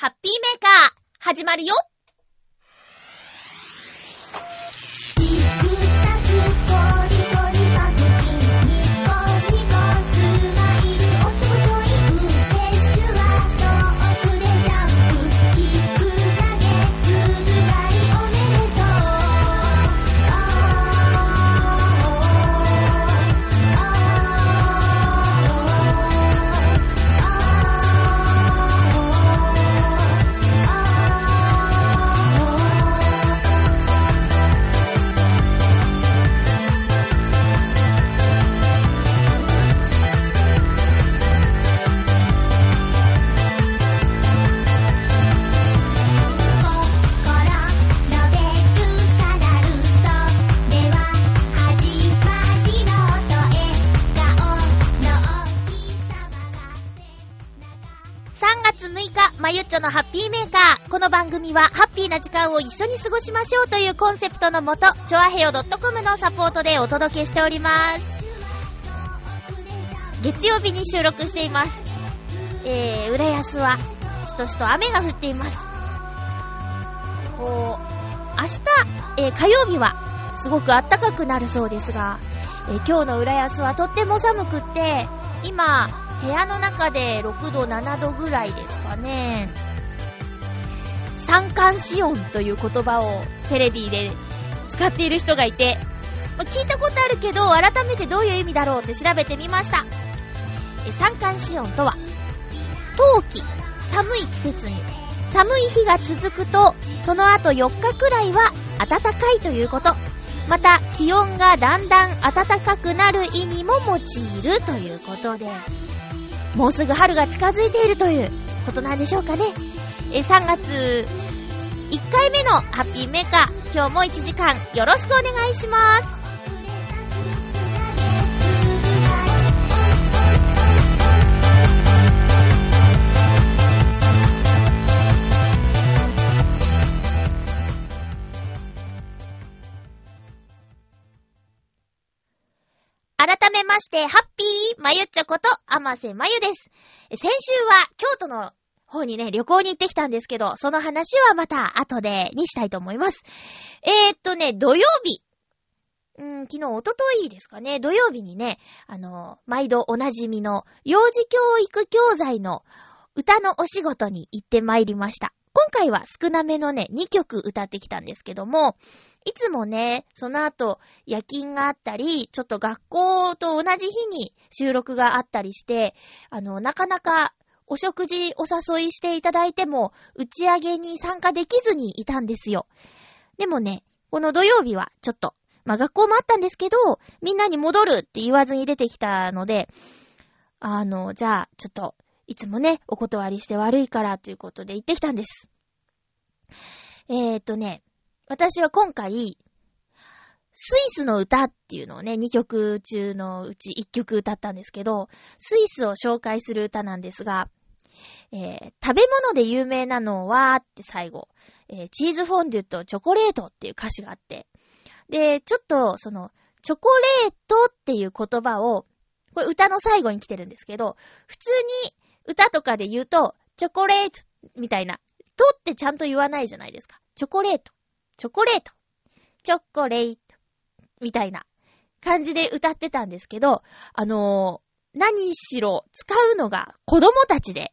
ハッピーメーカー、始まるよ。のハッピーメーカー。この番組は、ハッピーな時間を一緒に過ごしましょうというコンセプトのもと、ちょあへよ .com のサポートでお届けしております。月曜日に収録しています。えー、浦安は、しとしと雨が降っています。こう、明日、えー、火曜日は、すごく暖かくなるそうですが、えー、今日の浦安はとっても寒くって、今、部屋の中で6度、7度ぐらいですかね。三寒四温という言葉をテレビで使っている人がいて、ま聞いたことあるけど、改めてどういう意味だろうって調べてみました。三寒四温とは、冬季、寒い季節に、寒い日が続くと、その後4日くらいは暖かいということ。また、気温がだんだん暖かくなる意にも用いるということで、もうすぐ春が近づいているということなんでしょうかね。え、3月1回目のハッピーメーカー、今日も1時間よろしくお願いします。改めまして、ハッピーまゆっちょこと、あませまゆです。先週は京都の方にね、旅行に行ってきたんですけど、その話はまた後でにしたいと思います。えー、っとね、土曜日。うん、昨日、おとといですかね、土曜日にね、あの、毎度おなじみの幼児教育教材の歌のお仕事に行ってまいりました。今回は少なめのね、2曲歌ってきたんですけども、いつもね、その後、夜勤があったり、ちょっと学校と同じ日に収録があったりして、あの、なかなかお食事お誘いしていただいても、打ち上げに参加できずにいたんですよ。でもね、この土曜日はちょっと、まあ、学校もあったんですけど、みんなに戻るって言わずに出てきたので、あの、じゃあ、ちょっと、いつもね、お断りして悪いからということで行ってきたんです。えーっとね、私は今回、スイスの歌っていうのをね、2曲中のうち1曲歌ったんですけど、スイスを紹介する歌なんですが、えー、食べ物で有名なのは、って最後、えー、チーズフォンデュとチョコレートっていう歌詞があって、で、ちょっと、その、チョコレートっていう言葉を、これ歌の最後に来てるんですけど、普通に歌とかで言うと、チョコレートみたいな、とってちゃんと言わないじゃないですか。チョコレート、チョコレート、チョコレート、みたいな。感じで歌ってたんですけど、あのー、何しろ使うのが子供たちで、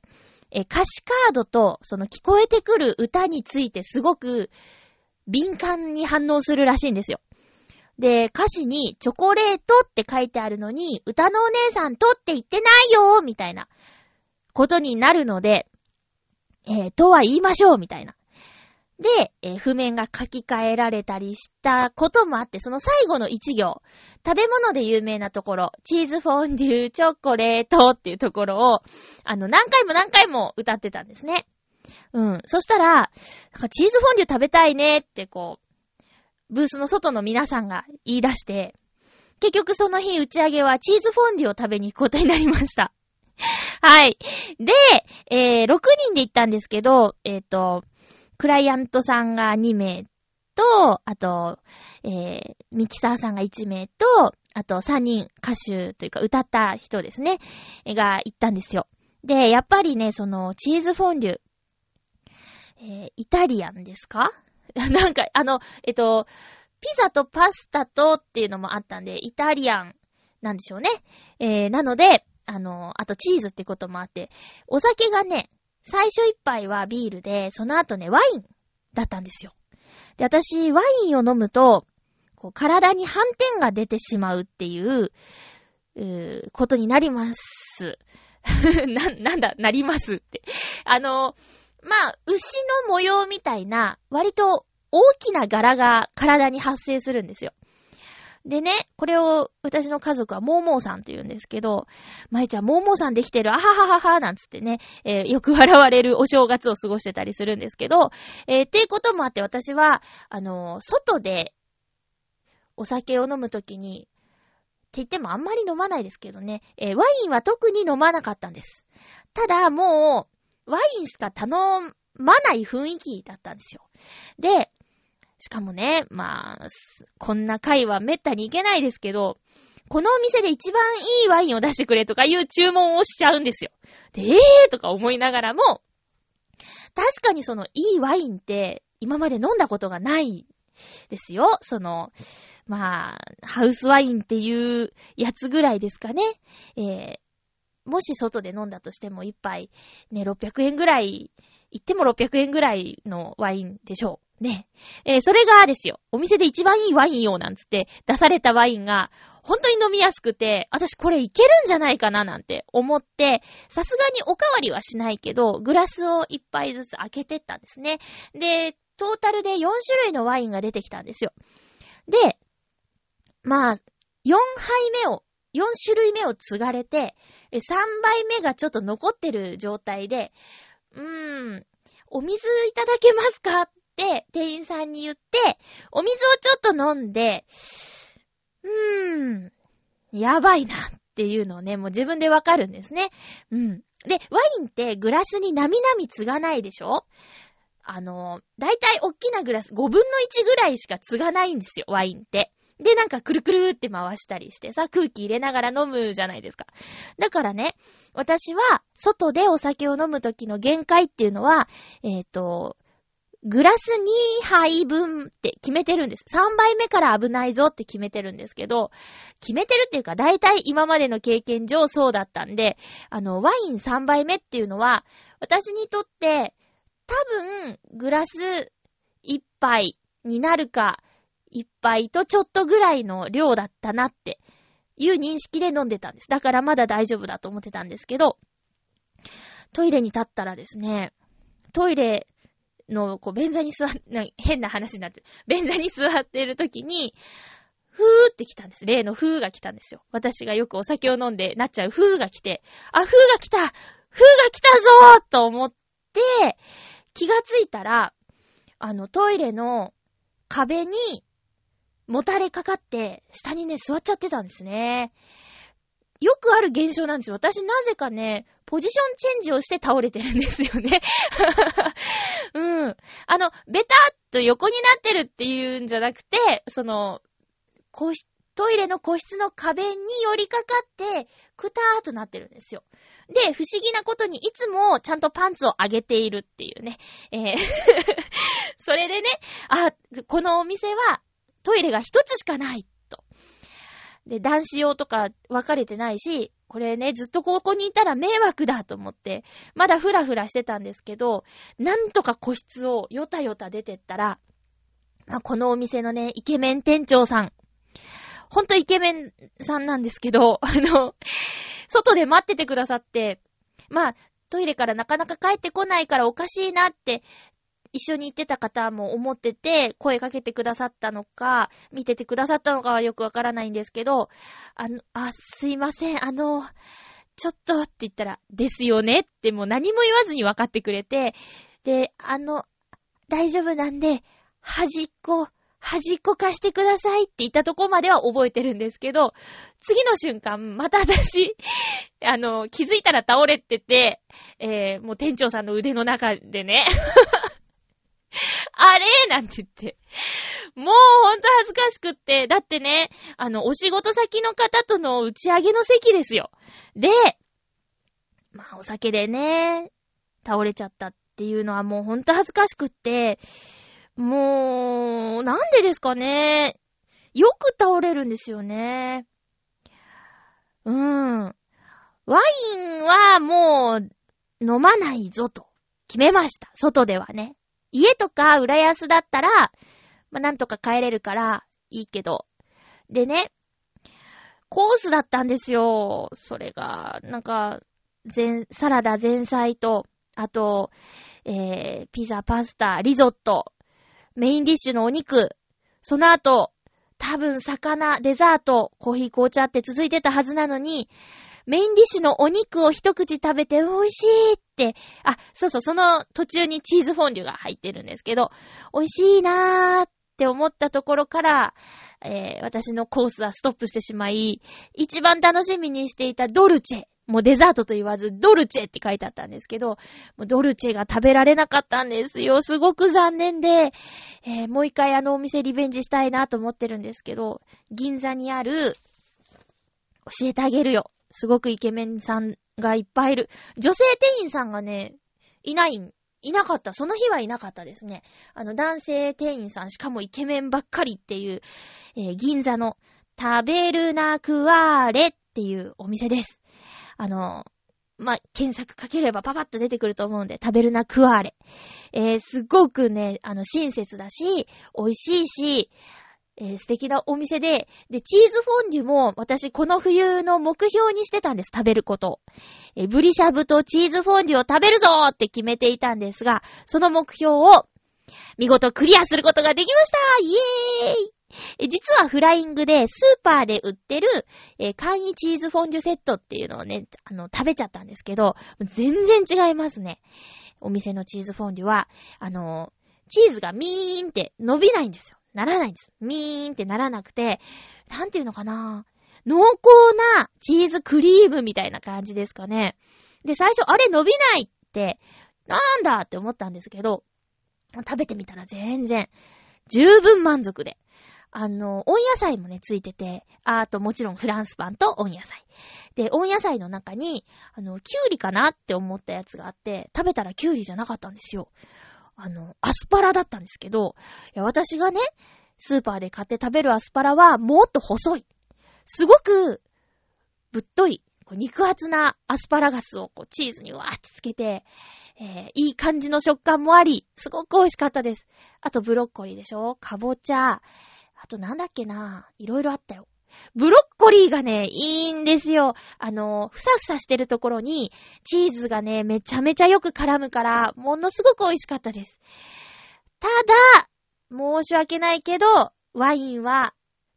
え、歌詞カードとその聞こえてくる歌についてすごく敏感に反応するらしいんですよ。で、歌詞にチョコレートって書いてあるのに、歌のお姉さんとって言ってないよみたいなことになるので、えー、とは言いましょうみたいな。で、えー、譜面が書き換えられたりしたこともあって、その最後の一行、食べ物で有名なところ、チーズフォンデュー、チョコレートっていうところを、あの、何回も何回も歌ってたんですね。うん。そしたら、なんかチーズフォンデュー食べたいねってこう、ブースの外の皆さんが言い出して、結局その日打ち上げはチーズフォンデュを食べに行くことになりました。はい。で、えー、6人で行ったんですけど、えっ、ー、と、クライアントさんが2名と、あと、えー、ミキサーさんが1名と、あと3人歌手というか歌った人ですね、が行ったんですよ。で、やっぱりね、その、チーズフォンデュ。えー、イタリアンですか？なんか、あの、えっと、ピザとパスタとっていうのもあったんで、イタリアンなんでしょうね。えー、なので、あの、あとチーズってこともあって、お酒がね、最初一杯はビールで、その後ね、ワインだったんですよ。で、私、ワインを飲むと、こう体に反転が出てしまうっていう、うーことになります。な、なんだ、なりますって。あの、まあ、牛の模様みたいな、割と大きな柄が体に発生するんですよ。でね、これを私の家族はモーモーさんと言うんですけど、まいちゃんモーモーさんできてる、あはははは、なんつってね、えー、よく笑われるお正月を過ごしてたりするんですけど、えー、っていうこともあって私は、あのー、外でお酒を飲むときに、って言ってもあんまり飲まないですけどね、え、ワインは特に飲まなかったんです。ただ、もう、ワインしか頼まない雰囲気だったんですよ。で、しかもね、まあ、こんな回はめったに行けないですけど、このお店で一番いいワインを出してくれとかいう注文をしちゃうんですよ。で、えーとか思いながらも、確かにそのいいワインって今まで飲んだことがないですよ。その、まあ、ハウスワインっていうやつぐらいですかね。えー、もし外で飲んだとしても一杯ね、600円ぐらい、言っても600円ぐらいのワインでしょう。ね。えー、それがですよ、お店で一番いいワインよ、なんつって出されたワインが、本当に飲みやすくて、私これいけるんじゃないかななんて思って、さすがにおかわりはしないけど、グラスを一杯ずつ開けてったんですね。で、トータルで4種類のワインが出てきたんですよ。で、まあ、4杯目を、4種類目を継がれて、3杯目がちょっと残ってる状態で、うーん、お水いただけますかって、店員さんに言って、お水をちょっと飲んで、うーん、やばいなっていうのをね、もう自分でわかるんですね。うん。で、ワインってグラスになみなみ継がないでしょ？あの、だいたいおっきなグラス5分の1ぐらいしか継がないんですよ、ワインって。で、なんかくるくるって回したりしてさ、空気入れながら飲むじゃないですか。だからね、私は、外でお酒を飲む時の限界っていうのは、えっ、ー、と、グラス2杯分って決めてるんです。3杯目から危ないぞって決めてるんですけど、決めてるっていうか、だいたい今までの経験上そうだったんで、あの、ワイン3杯目っていうのは、私にとって、多分、グラス1杯になるか、1杯とちょっとぐらいの量だったなっていう認識で飲んでたんです。だからまだ大丈夫だと思ってたんですけど、トイレに立ったらですね、トイレの、こう、便座に座っ、変な話になってる。便座に座っている時に、ふーって来たんです。例のふーが来たんですよ。私がよくお酒を飲んでなっちゃうふーが来て、あ、ふーが来たふーが来たぞーと思って、気がついたら、あの、トイレの壁にもたれかかって、下にね、座っちゃってたんですね。よくある現象なんですよ。私なぜかね、ポジションチェンジをして倒れてるんですよね。うん。あの、ベターっと横になってるっていうんじゃなくて、その、個室、トイレの個室の壁に寄りかかって、くたーっとなってるんですよ。で、不思議なことにいつもちゃんとパンツを上げているっていうね。えー それでね、あ、このお店はトイレが一つしかないとで、男子用とか分かれてないし、これね、ずっとここにいたら迷惑だと思って、まだふらふらしてたんですけど、なんとか個室をよたよた出てったら、まあ、このお店のね、イケメン店長さん。ほんとイケメンさんなんですけど、あの、外で待っててくださって、まあ、トイレからなかなか帰ってこないからおかしいなって一緒に行ってた方も思ってて、声かけてくださったのか、見ててくださったのかはよくわからないんですけど、あの、あ、すいません、あの、ちょっとって言ったら、ですよねってもう何も言わずに分かってくれて、で、あの、大丈夫なんで、端っこ、端っこ貸してくださいって言ったとこまでは覚えてるんですけど、次の瞬間、また私、あの、気づいたら倒れてて、えー、もう店長さんの腕の中でね。あれ？なんて言って。もうほんと恥ずかしくって。だってね、あの、お仕事先の方との打ち上げの席ですよ。で、まあ、お酒でね、倒れちゃったっていうのはもうほんと恥ずかしくって、もう、なんでですかね。よく倒れるんですよね。うん。ワインはもう飲まないぞと決めました。外ではね。家とか浦安だったら、まあ、なんとか帰れるからいいけど。でね、コースだったんですよ。それが、なんか、前、サラダ前菜と、あと、えー、ピザ、パスタ、リゾット、メインディッシュのお肉、その後、多分魚、デザート、コーヒー、紅茶って続いてたはずなのに、メインディッシュのお肉を一口食べて美味しいって、あ、そうそう、その途中にチーズフォンデュが入ってるんですけど、美味しいなーって思ったところから、えー、私のコースはストップしてしまい、一番楽しみにしていたドルチェ。もうデザートと言わず、ドルチェって書いてあったんですけど、もうドルチェが食べられなかったんですよ。すごく残念で、えー、もう一回あのお店リベンジしたいなと思ってるんですけど、銀座にある、教えてあげるよ。すごくイケメンさんがいっぱいいる。女性店員さんがね、いないんいなかった。その日はいなかったですね。あの、男性店員さん、しかもイケメンばっかりっていう、えー、銀座の食べるなくわーれっていうお店です。あの、まあ、検索かければパパッと出てくると思うんで、食べるなくわーれ。えー、すごくね、あの、親切だし、美味しいし、えー、素敵なお店で、で、チーズフォンデュも私この冬の目標にしてたんです、食べること。えー、ブリシャブとチーズフォンデュを食べるぞーって決めていたんですが、その目標を見事クリアすることができましたイエーイえ実はフライングでスーパーで売ってる、えー、簡易チーズフォンデュセットっていうのをね、あの、食べちゃったんですけど、全然違いますね。お店のチーズフォンデュは、あのチーズがミーンって伸びないんですよ。ならないんです。ミーンってならなくて、なんていうのかな濃厚なチーズクリームみたいな感じですかね。で、最初、あれ伸びないって、なんだって思ったんですけど、食べてみたら全然、十分満足で。あの、温野菜もね、ついてて、あともちろんフランスパンと温野菜。で、温野菜の中に、あの、キュウリかなって思ったやつがあって、食べたらキュウリじゃなかったんですよ。あの、アスパラだったんですけど、いや、私がね、スーパーで買って食べるアスパラはもっと細い。すごく、ぶっとい、肉厚なアスパラガスをこうチーズにわーってつけて、えー、いい感じの食感もあり、すごく美味しかったです。あとブロッコリーでしょ？かぼちゃ。あとなんだっけな？いろいろあったよ。ブロッコリーがね、いいんですよ。あの、ふさふさしてるところに、チーズがね、めちゃめちゃよく絡むから、ものすごく美味しかったです。ただ、申し訳ないけど、ワインは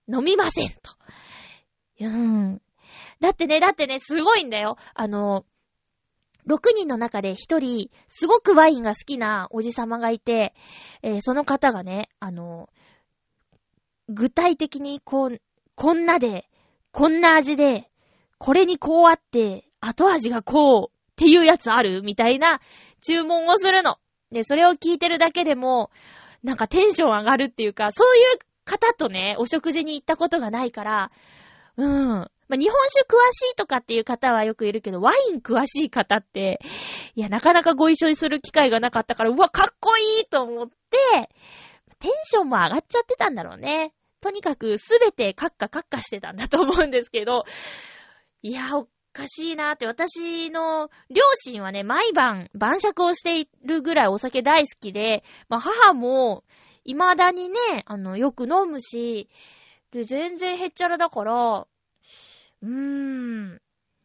飲みませんと。うん。だってね、だってね、すごいんだよ。あの、6人の中で1人、すごくワインが好きなおじさまがいて、えー、その方がね、あの、具体的にこう、こんなで、こんな味で、これにこうあって、後味がこうっていうやつある？みたいな注文をするの。で、それを聞いてるだけでも、なんかテンション上がるっていうか、そういう方とね、お食事に行ったことがないから、うん。まあ、日本酒詳しいとかっていう方はよくいるけど、ワイン詳しい方って、いや、なかなかご一緒にする機会がなかったから、うわ、かっこいいと思って、テンションも上がっちゃってたんだろうね。とにかくすべてカッカカッカしてたんだと思うんですけど、いや、おかしいなって、私の両親はね、毎晩晩酌をしているぐらいお酒大好きで、まあ母も未だにね、あの、よく飲むし、で、全然へっちゃらだから、うーん、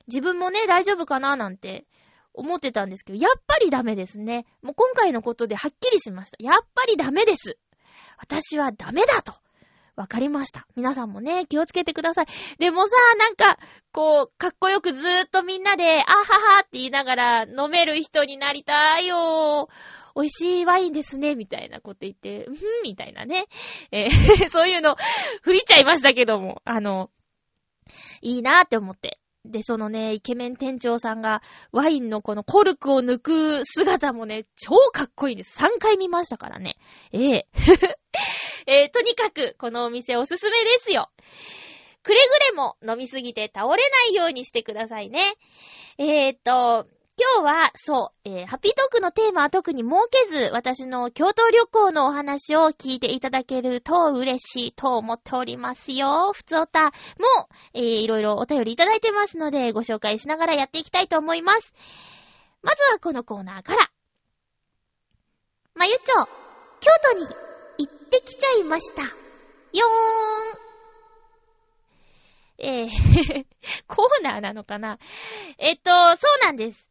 自分もね、大丈夫かななんて思ってたんですけど、やっぱりダメですね。もう今回のことではっきりしました。やっぱりダメです。私はダメだと。わかりました。皆さんもね、気をつけてください。でもさ、なんか、こう、かっこよくずーっとみんなで、あははって言いながら飲める人になりたいよ美味しいワインですね、みたいなこと言って、うん、みたいなね。えー そういうの、吹いちゃいましたけども、あの、いいなーって思って。で、そのね、イケメン店長さんが、ワインのこのコルクを抜く姿もね、超かっこいいんです。3回見ましたからね。ええ えー、とにかく、このお店おすすめですよ。くれぐれも飲みすぎて倒れないようにしてくださいね。えーと、今日は、そう、えー、ハッピートークのテーマは特に設けず、私の京都旅行のお話を聞いていただけると嬉しいと思っておりますよ。ふつおたも、えー、いろいろお便りいただいてますので、ご紹介しながらやっていきたいと思います。まずはこのコーナーから。まゆちょ、京都に行ってきちゃいました。よーん。えー コーナーなのかな？えっと、そうなんです。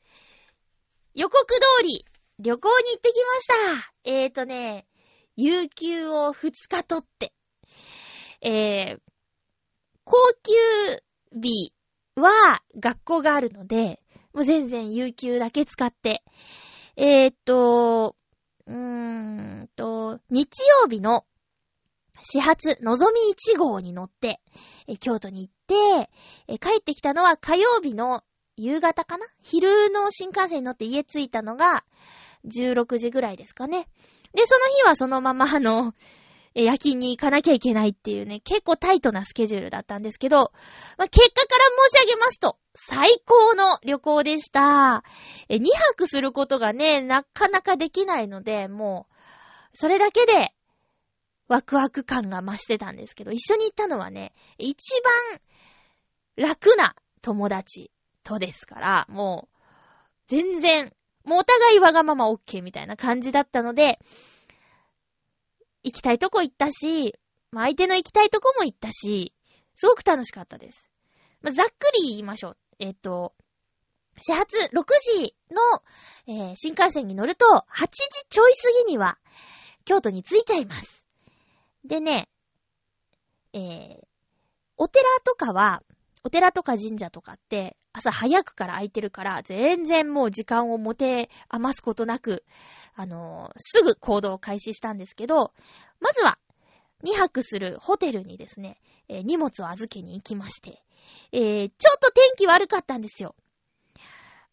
予告通り、旅行に行ってきました。えーとね、有給を2日取って、えー、高級日は学校があるので、もう全然有給だけ使って、えーと、うーんと、日曜日の始発、のぞみ1号に乗って、京都に行って、帰ってきたのは火曜日の夕方かな？昼の新幹線に乗って家着いたのが16時ぐらいですかね。で、その日はそのままあの、夜勤に行かなきゃいけないっていうね、結構タイトなスケジュールだったんですけど、まあ、結果から申し上げますと、最高の旅行でした。え、2泊することがね、なかなかできないので、もう、それだけで、ワクワク感が増してたんですけど、一緒に行ったのはね、一番楽な友達とですから、もう、全然、もうお互いわがまま OK みたいな感じだったので、行きたいとこ行ったし、まあ、相手の行きたいとこも行ったし、すごく楽しかったです。まあ、ざっくり言いましょう。えっ、と、始発6時の、えー、新幹線に乗ると、8時ちょい過ぎには、京都に着いちゃいます。でね、えー、お寺とかは、お寺とか神社とかって、朝早くから空いてるから、全然もう時間を持て余すことなく、あのー、すぐ行動を開始したんですけど、まずは、2泊するホテルにですね、えー、荷物を預けに行きまして、えー、ちょっと天気悪かったんですよ。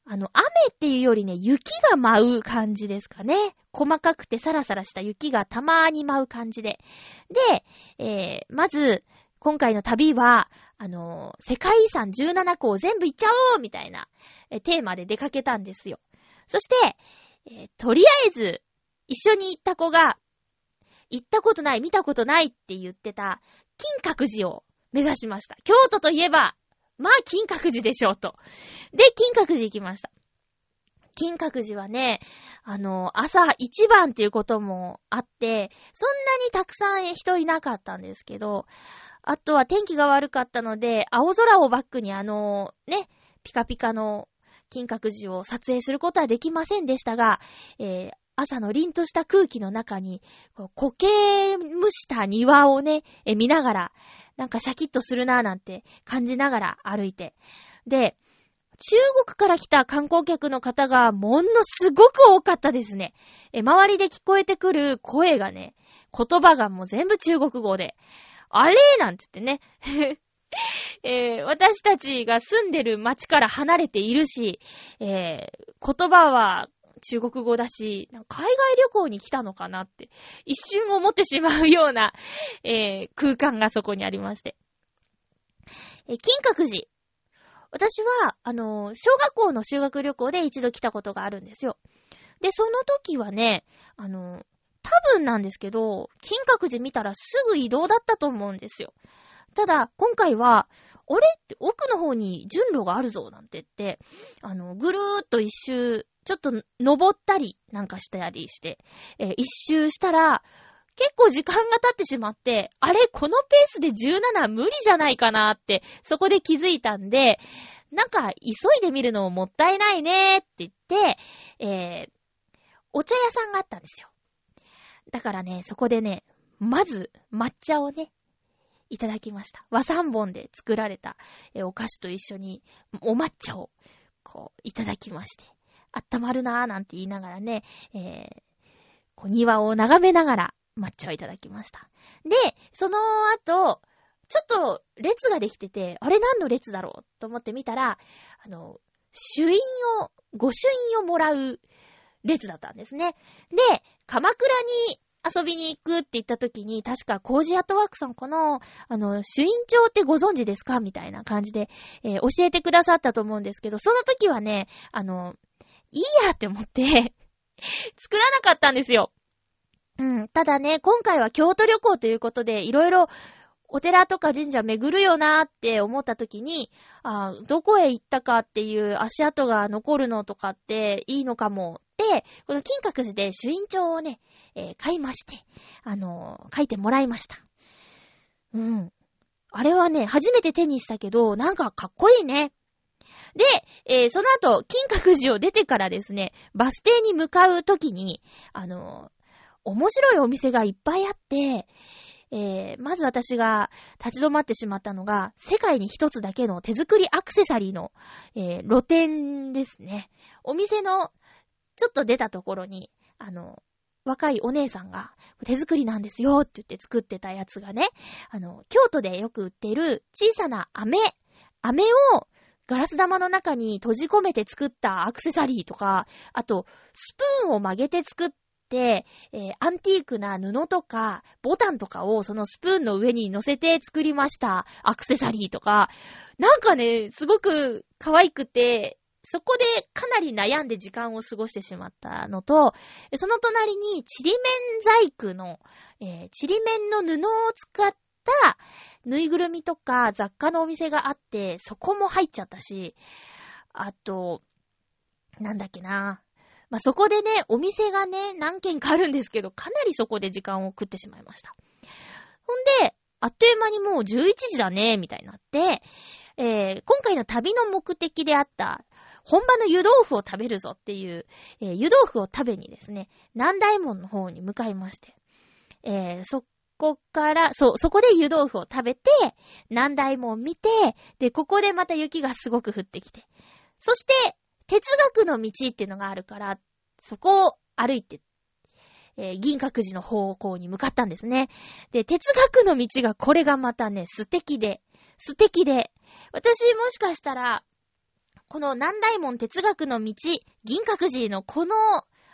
あの、雨っていうよりね、雪が舞う感じですかね。細かくてサラサラした雪がたまーに舞う感じで。で、えー、まず、今回の旅は、あの、世界遺産17個を全部行っちゃおうみたいな、え、テーマで出かけたんですよ。そして、えー、とりあえず、一緒に行った子が、行ったことない、見たことないって言ってた、金閣寺を目指しました。京都といえば、まあ金閣寺でしょうと。で、金閣寺行きました。金閣寺はね、あの、朝一番っていうこともあって、そんなにたくさん人いなかったんですけど、あとは天気が悪かったので、青空をバックにあの、ね、ピカピカの金閣寺を撮影することはできませんでしたが、えー、朝の凛とした空気の中に、苔むした庭をね、見ながら、なんかシャキッとするなぁなんて感じながら歩いて。で、中国から来た観光客の方がものすごく多かったですね。え、周りで聞こえてくる声がね、言葉がもう全部中国語で、あれなんつってね。えー、私たちが住んでる街から離れているし、えー、言葉は中国語だし、海外旅行に来たのかなって、一瞬思ってしまうような、えー、空間がそこにありまして。えー、金閣寺。私は、あの、小学校の修学旅行で一度来たことがあるんですよ。で、その時はね、あの、分なんですけど、金閣寺見たらすぐ移動だったと思うんですよ。ただ、今回は、あれって奥の方に順路があるぞなんて言って、あの、ぐるーっと一周、ちょっと登ったりなんかしたりして、えー、一周したら、結構時間が経ってしまって、あれこのペースで17無理じゃないかなって、そこで気づいたんで、なんか、急いで見るのももったいないねって言って、えー、お茶屋さんがあったんですよ。だからね、そこでね、まず、抹茶をね、いただきました。和三本で作られた、お菓子と一緒に、お抹茶を、こう、いただきまして、あったまるなーなんて言いながらね、えー、こう庭を眺めながら抹茶をいただきました。で、その後、ちょっと列ができてて、あれ何の列だろう？と思ってみたら、あの、朱印を、御朱印をもらう列だったんですね。で、鎌倉に遊びに行くって言った時に、確かコージアットワークさんこの、あの、主印帳ってご存知ですか？みたいな感じで、えー、教えてくださったと思うんですけど、その時はね、あの、いいやって思って 作らなかったんですよ。うん。ただね、今回は京都旅行ということで、いろいろお寺とか神社巡るよなーって思った時に、あどこへ行ったかっていう足跡が残るのとかっていいのかも、この金閣寺で主印帳をね、えー、買いまして、あのー、書いてもらいました。うん。あれはね、初めて手にしたけど、なんかかっこいいね。で、えー、その後、金閣寺を出てからですね、バス停に向かう時に、あの面白いお店がいっぱいあって、えー、まず私が立ち止まってしまったのが、世界に一つだけの手作りアクセサリーの、えー、露店ですね。お店のちょっと出たところに、あの、若いお姉さんが手作りなんですよって言って作ってたやつがね、あの、京都でよく売ってる小さな飴、飴をガラス玉の中に閉じ込めて作ったアクセサリーとか、あと、スプーンを曲げて作って、えー、アンティークな布とか、ボタンとかをそのスプーンの上に乗せて作りました。アクセサリーとか。なんかね、すごく可愛くて、そこでかなり悩んで時間を過ごしてしまったのと、その隣に、ちりめん細工の、えー、ちりめんの布を使ったぬいぐるみとか雑貨のお店があって、そこも入っちゃったし、あと、なんだっけな。まあ、そこでね、お店がね、何軒かあるんですけど、かなりそこで時間を食ってしまいました。ほんで、あっという間にもう11時だね、みたいになって、えー、今回の旅の目的であった、本場の湯豆腐を食べるぞっていう、えー、湯豆腐を食べにですね、南大門の方に向かいまして、えー、そこから、そう、そこで湯豆腐を食べて、南大門見て、で、ここでまた雪がすごく降ってきて、そして、哲学の道っていうのがあるから、そこを歩いて、えー、銀閣寺の方向に向かったんですね。で、哲学の道がこれがまたね、素敵で、素敵で、私もしかしたら、この南大門哲学の道、銀閣寺のこの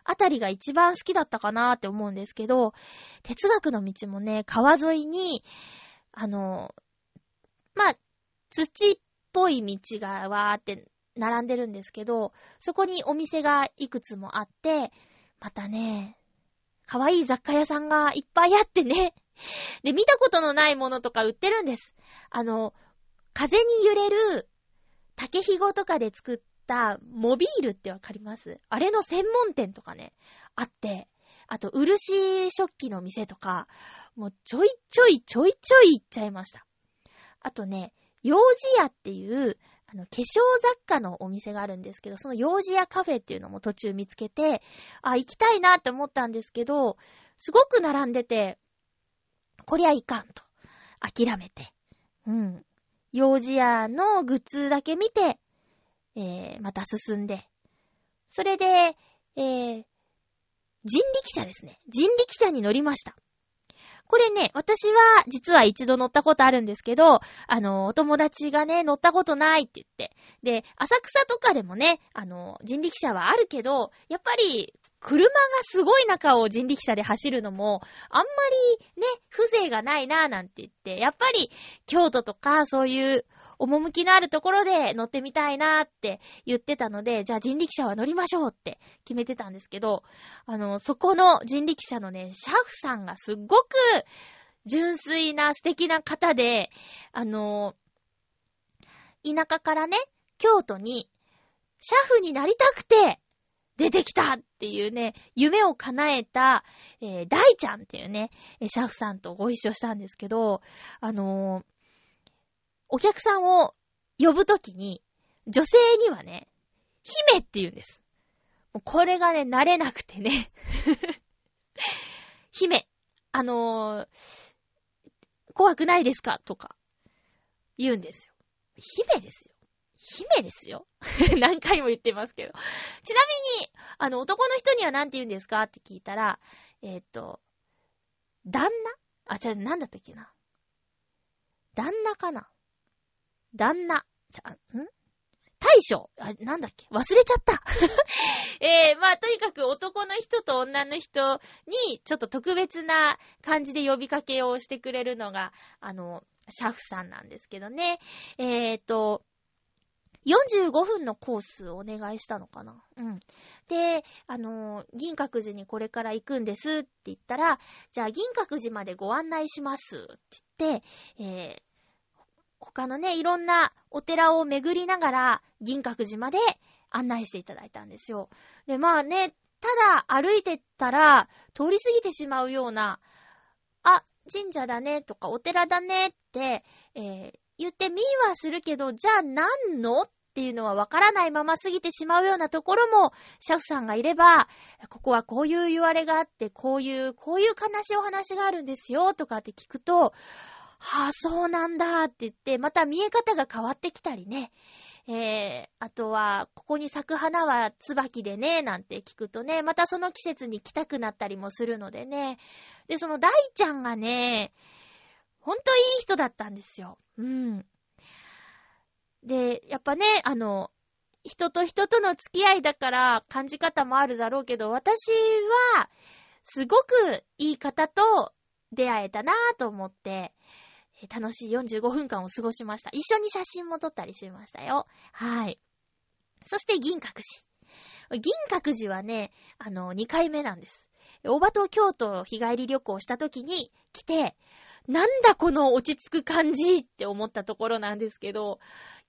あたりが一番好きだったかなって思うんですけど、哲学の道もね、川沿いに、あの、まあ、土っぽい道がわーって並んでるんですけど、そこにお店がいくつもあって、またね、かわいい雑貨屋さんがいっぱいあってね。で、見たことのないものとか売ってるんです。あの、風に揺れる竹ひごとかで作ったモビールってわかります？あれの専門店とかね、あって、あと、漆食器の店とか、もうちょいちょいちょいちょい行っちゃいました。あとね、幼児屋っていう、あの、化粧雑貨のお店があるんですけど、その幼児屋カフェっていうのも途中見つけて、あ、行きたいなって思ったんですけど、すごく並んでて、こりゃいかんと。諦めて。うん。幼児屋のグッズだけ見て、えー、また進んで。それで、えー、人力車ですね。人力車に乗りました。これね、私は実は一度乗ったことあるんですけど、あの、お友達がね、乗ったことないって言って。で、浅草とかでもね、あの、人力車はあるけど、やっぱり、車がすごい中を人力車で走るのも、あんまりね、風情がないなぁなんて言って、やっぱり、京都とかそういう趣のあるところで乗ってみたいなって言ってたので、じゃあ人力車は乗りましょうって決めてたんですけど、あの、そこの人力車のね、シャフさんがすっごく純粋な素敵な方で、あの、田舎からね、京都に、シャフになりたくて、出てきたっていうね、夢を叶えた、えー、大ちゃんっていうね、シャフさんとご一緒したんですけど、あのーお客さんを呼ぶときに、女性にはね、姫って言うんです。これがね、慣れなくてね。姫、あのー、怖くないですか？とか、言うんですよ。姫ですよ。姫ですよ。何回も言ってますけど。ちなみに、あの、男の人には何て言うんですか？って聞いたら、えっ、と、旦那？あ、じゃあ、なんだったっけな？旦那かな？旦那、じゃ、ん？大将あ、なんだっけ？忘れちゃった えー、まあ、とにかく男の人と女の人に、ちょっと特別な感じで呼びかけをしてくれるのが、あの、シャフさんなんですけどね。えーと、45分のコースをお願いしたのかな。うん。で、あの、銀閣寺にこれから行くんですって言ったら、じゃあ銀閣寺までご案内しますって言って、えー、他のね、いろんなお寺を巡りながら銀閣寺まで案内していただいたんですよ。で、まあね、ただ歩いてったら通り過ぎてしまうような、あ、神社だねとかお寺だねって、えー、言ってみーはするけど、じゃあ何の？っていうのはわからないまま過ぎてしまうようなところも、シャフさんがいれば、ここはこういう言われがあって、こういう、こういう悲しいお話があるんですよ、とかって聞くと、はあ、そうなんだって言って、また見え方が変わってきたりね。えー、あとは、ここに咲く花は椿でね、なんて聞くとね、またその季節に来たくなったりもするのでね。で、その大ちゃんがね、ほんといい人だったんですよ。うん。で、やっぱね、あの、人と人との付き合いだから感じ方もあるだろうけど、私は、すごくいい方と出会えたなぁと思って、楽しい45分間を過ごしました。一緒に写真も撮ったりしましたよ。はい。そして銀閣寺。銀閣寺はね、あの、2回目なんです。大場と京都日帰り旅行した時に来て、なんだこの落ち着く感じって思ったところなんですけど、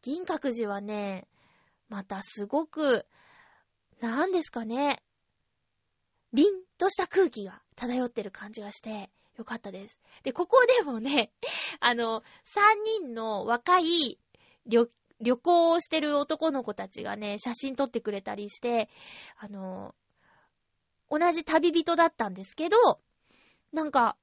銀閣寺はね、またすごく、なんですかね、凛とした空気が漂ってる感じがして、よかったです。で、ここでもね、あの、三人の若い旅、旅行をしてる男の子たちがね、写真撮ってくれたりして、あの、同じ旅人だったんですけど、なんか、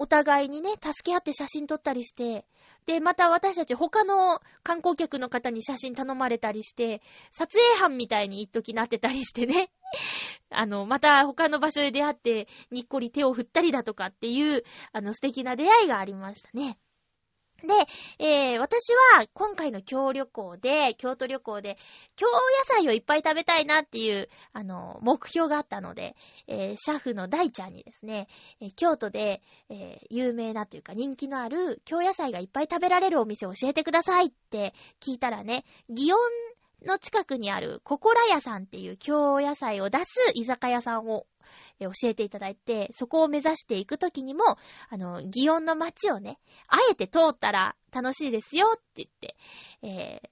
お互いにね、助け合って写真撮ったりして、で、また私たち他の観光客の方に写真頼まれたりして、撮影班みたいに一時なってたりしてね。あの、また他の場所で出会って、にっこり手を振ったりだとかっていう、あの、素敵な出会いがありましたね。で、えー、私は今回の京旅行で、京都旅行で、京野菜をいっぱい食べたいなっていう、あの、目標があったので、えー、シャフの大ちゃんにですね、えー、京都で、え、有名なというか人気のある京野菜がいっぱい食べられるお店を教えてくださいって聞いたらね、祇園の近くにあるココラ屋さんっていう京野菜を出す居酒屋さんを教えていただいて、そこを目指していくときにも、あの、祇園の街をね、あえて通ったら楽しいですよって言って、えー、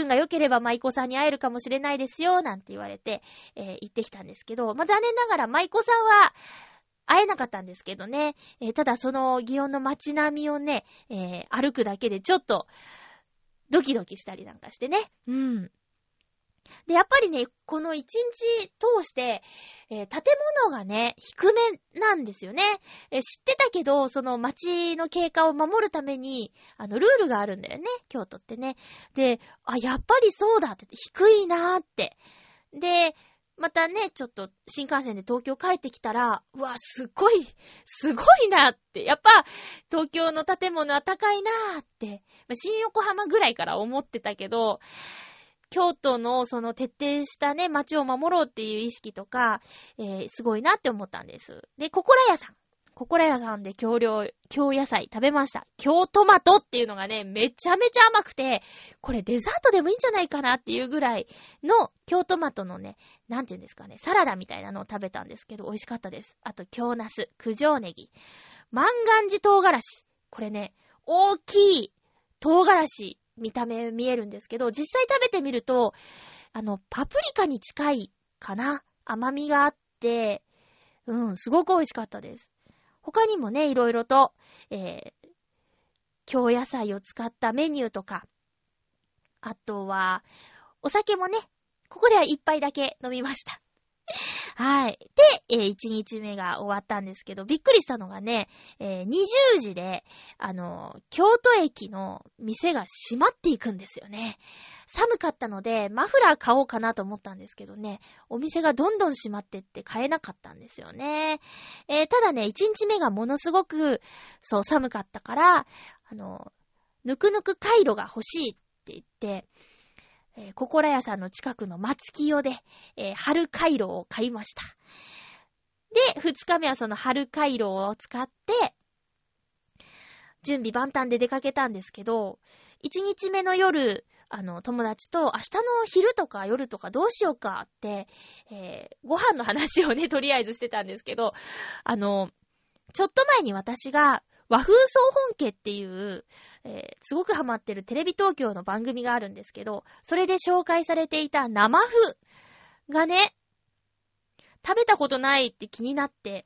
運が良ければ舞妓さんに会えるかもしれないですよ、なんて言われて、えー、行ってきたんですけど、まあ、残念ながら舞妓さんは、会えなかったんですけどね、えー、ただその祇園の街並みをね、えー、歩くだけでちょっと、ドキドキしたりなんかしてね。うん。で、やっぱりね、この一日通して、えー、建物がね、低めなんですよね。えー、知ってたけど、その街の経過を守るために、あの、ルールがあるんだよね、京都ってね。で、あ、やっぱりそうだって、低いなーって。で、またね、ちょっと新幹線で東京帰ってきたら、うわ、すごい、すごいなって。やっぱ、東京の建物は高いなって、新横浜ぐらいから思ってたけど、京都のその徹底したね、街を守ろうっていう意識とか、えー、すごいなって思ったんです。で、ココラ屋さん。ココラ屋さんで京料、京野菜食べました。京トマトっていうのがね、めちゃめちゃ甘くて、これデザートでもいいんじゃないかなっていうぐらいの京トマトのね、なんていうんですかね、サラダみたいなのを食べたんですけど、美味しかったです。あと、京ナス、九条ネギ、万願寺唐辛子。これね、大きい唐辛子見た目見えるんですけど、実際食べてみると、あの、パプリカに近いかな？甘みがあって、うん、すごく美味しかったです。他にもね、いろいろと、えー、京野菜を使ったメニューとか、あとは、お酒もね、ここでは一杯だけ飲みました。はい。で、えー、1日目が終わったんですけど、びっくりしたのがね、えー、20時で、あの、京都駅の店が閉まっていくんですよね。寒かったので、マフラー買おうかなと思ったんですけどね、お店がどんどん閉まってって買えなかったんですよね。えー、ただね、1日目がものすごく、そう、寒かったから、あの、ぬくぬく回路が欲しいって言って、えー、ココラ屋さんの近くの松木用で、えー、春回路を買いました。で、二日目はその春回路を使って、準備万端で出かけたんですけど、一日目の夜、あの、友達と明日の昼とか夜とかどうしようかって、えー、ご飯の話をね、とりあえずしてたんですけど、あの、ちょっと前に私が、和風総本家っていう、えー、すごくハマってるテレビ東京の番組があるんですけど、それで紹介されていた生麩がね、食べたことないって気になって、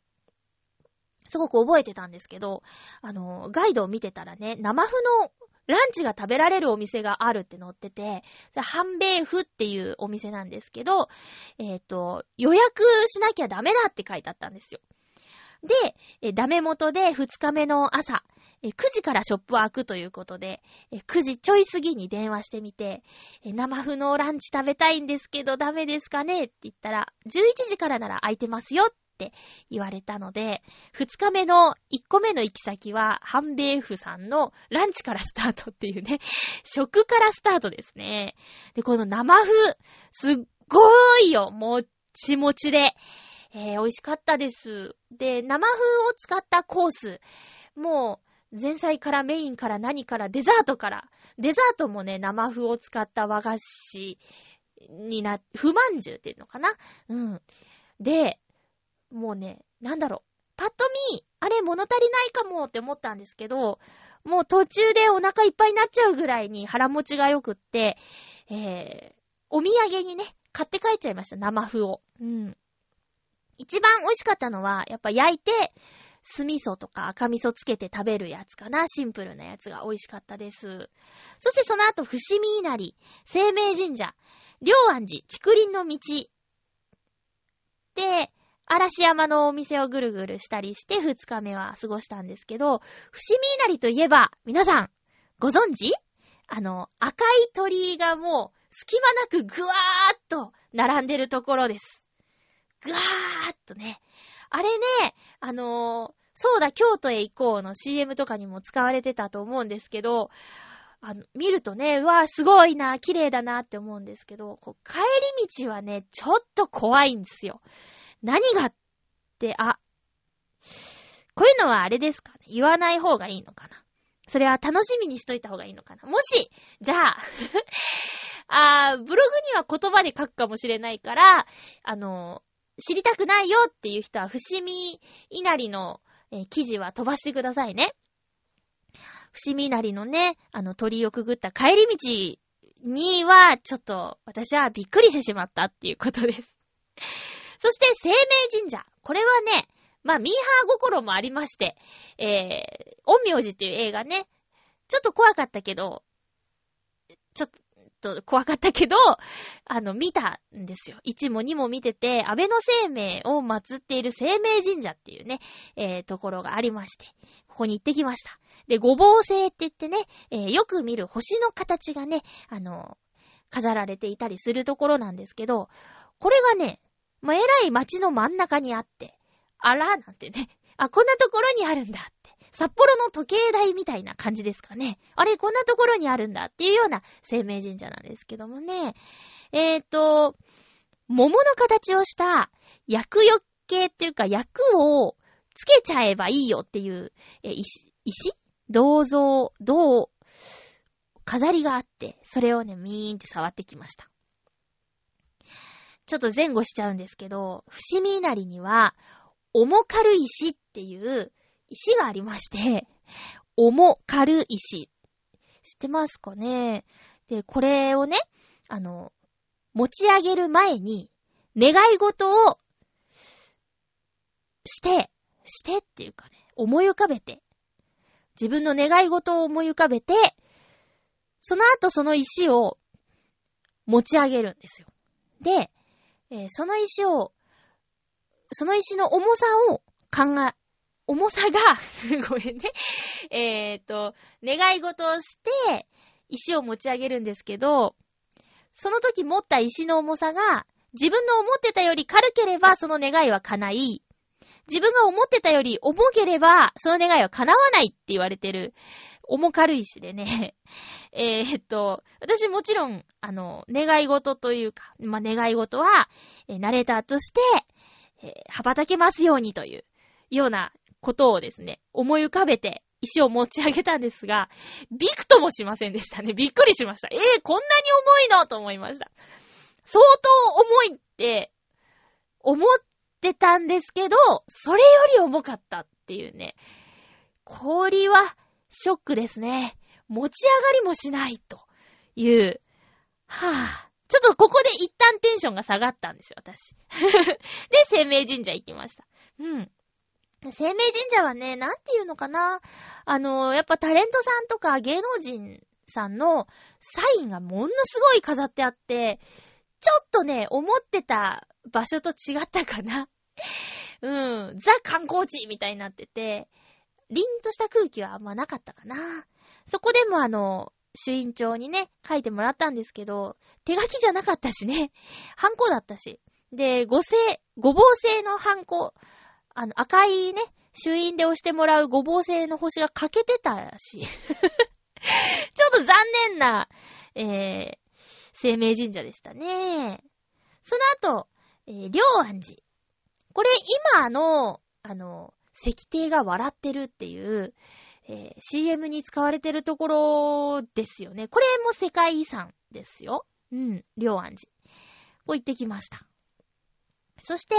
すごく覚えてたんですけど、あの、ガイドを見てたらね、生麩のランチが食べられるお店があるって載ってて、それハンベーフっていうお店なんですけど、えっ、ー、と、予約しなきゃダメだって書いてあったんですよ。で、ダメ元で2日目の朝、9時からショップは開くということで、9時ちょい過ぎに電話してみて、生麩のランチ食べたいんですけどダメですかね？って言ったら、11時からなら空いてますよって言われたので、2日目の1個目の行き先は、ハンベーフさんのランチからスタートっていうね、食からスタートですね。で、この生麩、すっごいよ、もっちもちで。えー、美味しかったです。で、生麩を使ったコース、もう、前菜からメインから何からデザートから、デザートもね、生麩を使った和菓子にな、不満じゅうっていうのかなうん。で、もうね、なんだろう。パッと見、あれ物足りないかもって思ったんですけど、もう途中でお腹いっぱいになっちゃうぐらいに腹持ちが良くって、えー、お土産にね、買って帰っちゃいました、生麩を。うん。一番美味しかったのは、やっぱ焼いて、酢味噌とか赤味噌つけて食べるやつかな。シンプルなやつが美味しかったです。そしてその後、伏見稲荷、生命神社、両安寺、竹林の道。で、嵐山のお店をぐるぐるしたりして二日目は過ごしたんですけど、伏見稲荷といえば、皆さん、ご存知？あの、赤い鳥居がもう、隙間なくぐわーっと並んでるところです。ぐわーっとね。あれね、あのー、そうだ、京都へ行こうの CM とかにも使われてたと思うんですけど、あの、見るとね、うわーすごいな、綺麗だなって思うんですけど、こう帰り道はね、ちょっと怖いんですよ。何がって、あ、こういうのはあれですかね言わない方がいいのかなそれは楽しみにしといた方がいいのかなもし、じゃあ あー、ブログには言葉で書くかもしれないから、あの知りたくないよっていう人は、伏見稲荷の、えー、記事は飛ばしてくださいね。伏見稲荷のね、あの鳥居をくぐった帰り道には、ちょっと私はびっくりしてしまったっていうことです。そして、生命神社。これはね、まあ、ミーハー心もありまして、えー、陰陽師っていう映画ね、ちょっと怖かったけど、ちょっと怖かったけど、あの、見たんですよ。1も2も見てて、安倍の生命を祀っている生命神社っていうね、えー、ところがありまして、ここに行ってきました。で、ごぼう星って言ってね、えー、よく見る星の形がね、あの、飾られていたりするところなんですけど、これがね、まあ、偉い街の真ん中にあって、あらなんてね、あ、こんなところにあるんだ札幌の時計台みたいな感じですかね。あれ、こんなところにあるんだっていうような生命神社なんですけどもね。えっ、ー、と、桃の形をした薬よ系っていうか薬をつけちゃえばいいよっていう、石、石？銅像、銅、飾りがあって、それをね、ミーンって触ってきました。ちょっと前後しちゃうんですけど、伏見稲荷には、重軽石っていう石がありまして、重軽石。知ってますかね？で、これをね、あの、持ち上げる前に、願い事をして、してっていうかね、思い浮かべて、自分の願い事を思い浮かべて、その後その石を持ち上げるんですよ。で、えー、その石を、その石の重さを考え、重さがすごめんね。えっ、と、願い事をして、石を持ち上げるんですけど、その時持った石の重さが、自分の思ってたより軽ければその願いは叶い、自分が思ってたより重ければその願いは叶わないって言われてる、重軽石でね。え、っと、私もちろん、あの、願い事というか、まあ、願い事は、え、ナレーターとして、えー、羽ばたけますようにという、ようなことをですね、思い浮かべて石を持ち上げたんですが、びくともしませんでしたね。びっくりしました。えー、こんなに重いのと思いました。相当重いって、思ってたんですけど、それより重かったっていうね。氷は、ショックですね。持ち上がりもしないという。はぁ、あ。ちょっとここで一旦テンションが下がったんですよ、私。で、生命神社行きました。うん。生命神社はね、なんていうのかな。あの、やっぱタレントさんとか芸能人さんのサインがものすごい飾ってあって、ちょっとね、思ってた場所と違ったかな。うん、ザ観光地みたいになってて、凛とした空気はあんまなかったかな。そこでもあの、主院長にね、書いてもらったんですけど、手書きじゃなかったしね、ハンコだったし。で、ご製、ごぼう製のハンコ、あの、赤いね、主院で押してもらうごぼう製の星が欠けてたし。ちょっと残念な、えー、生命神社でしたね。その後、えー、両安寺。これ今の、あの、石庭が笑ってるっていう、えー、CM に使われてるところですよね。これも世界遺産ですよ。うん、両安寺。こう行ってきました。そして、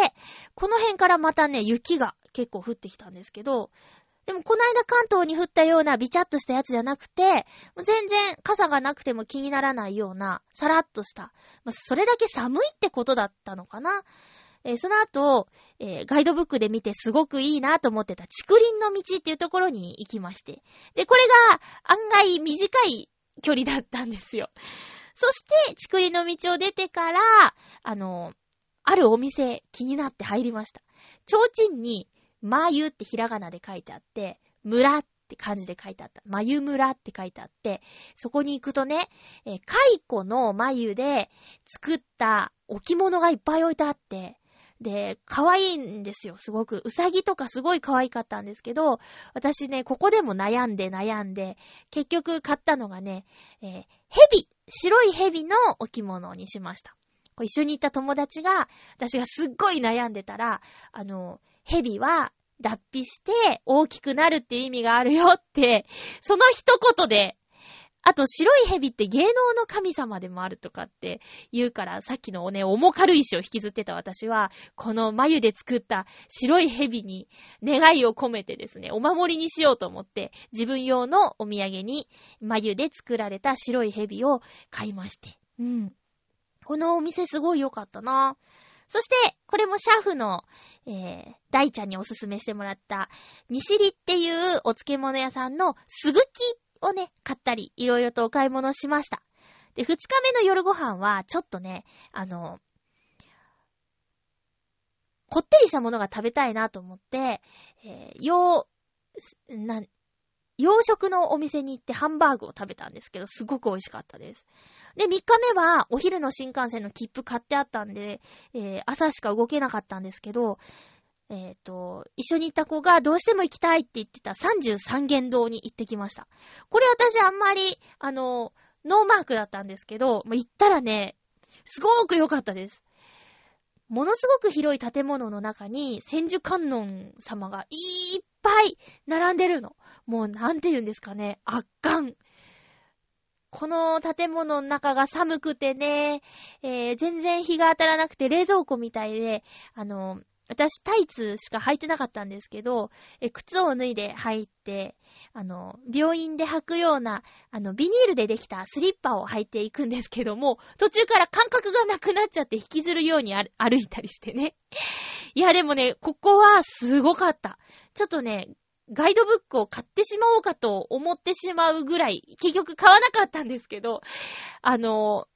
この辺からまたね、雪が結構降ってきたんですけど、でもこの間関東に降ったようなビチャッとしたやつじゃなくて、全然傘がなくても気にならないような、さらっとした、まあ、それだけ寒いってことだったのかな。えー、その後、えー、ガイドブックで見てすごくいいなと思ってた竹林の道っていうところに行きまして。で、これが案外短い距離だったんですよ。そして、竹林の道を出てから、あの、あるお店気になって入りました。提灯に、まゆってひらがなで書いてあって、村って漢字で書いてあった。まゆ村って書いてあって、そこに行くとね、えー、蚕の眉で作った置物がいっぱい置いてあって、で、可愛いんですよ、すごく。うさぎとかすごい可愛かったんですけど、私ね、ここでも悩んで悩んで、結局買ったのがね、えー、蛇、白い蛇の置物にしました。一緒に行った友達が、私がすっごい悩んでたら、あの、蛇は脱皮して大きくなるって意味があるよって、その一言であと、白い蛇って芸能の神様でもあるとかって言うから、さっきのね、重軽石を引きずってた私は、この眉で作った白い蛇に願いを込めてですね、お守りにしようと思って、自分用のお土産に眉で作られた白い蛇を買いまして。うん。このお店すごい良かったな。そして、これもシャフの、えー、大ちゃんにおすすめしてもらった、西里っていうお漬物屋さんのすぐきをね、買ったり、いろいろとお買い物しました。で、二日目の夜ご飯は、ちょっとね、あの、こってりしたものが食べたいなと思って、えー、洋、な、洋食のお店に行ってハンバーグを食べたんですけど、すごく美味しかったです。で、3日目はお昼の新幹線の切符買ってあったんで、えー、朝しか動けなかったんですけど、えっ、ー、と、一緒に行った子がどうしても行きたいって言ってた33元堂に行ってきました。これ私あんまり、あの、ノーマークだったんですけど、もう行ったらね、すごーく良かったです。ものすごく広い建物の中に千手観音様がいっぱい並んでるの。もうなんて言うんですかね、圧巻。この建物の中が寒くてね、えー、全然日が当たらなくて冷蔵庫みたいで、あの、私タイツしか履いてなかったんですけど、え、靴を脱いで履いて、あの、病院で履くような、あの、ビニールでできたスリッパを履いていくんですけども、途中から感覚がなくなっちゃって引きずるように歩いたりしてね。いや、でもね、ここはすごかった。ちょっとね、ガイドブックを買ってしまおうかと思ってしまうぐらい、結局買わなかったんですけど、あの、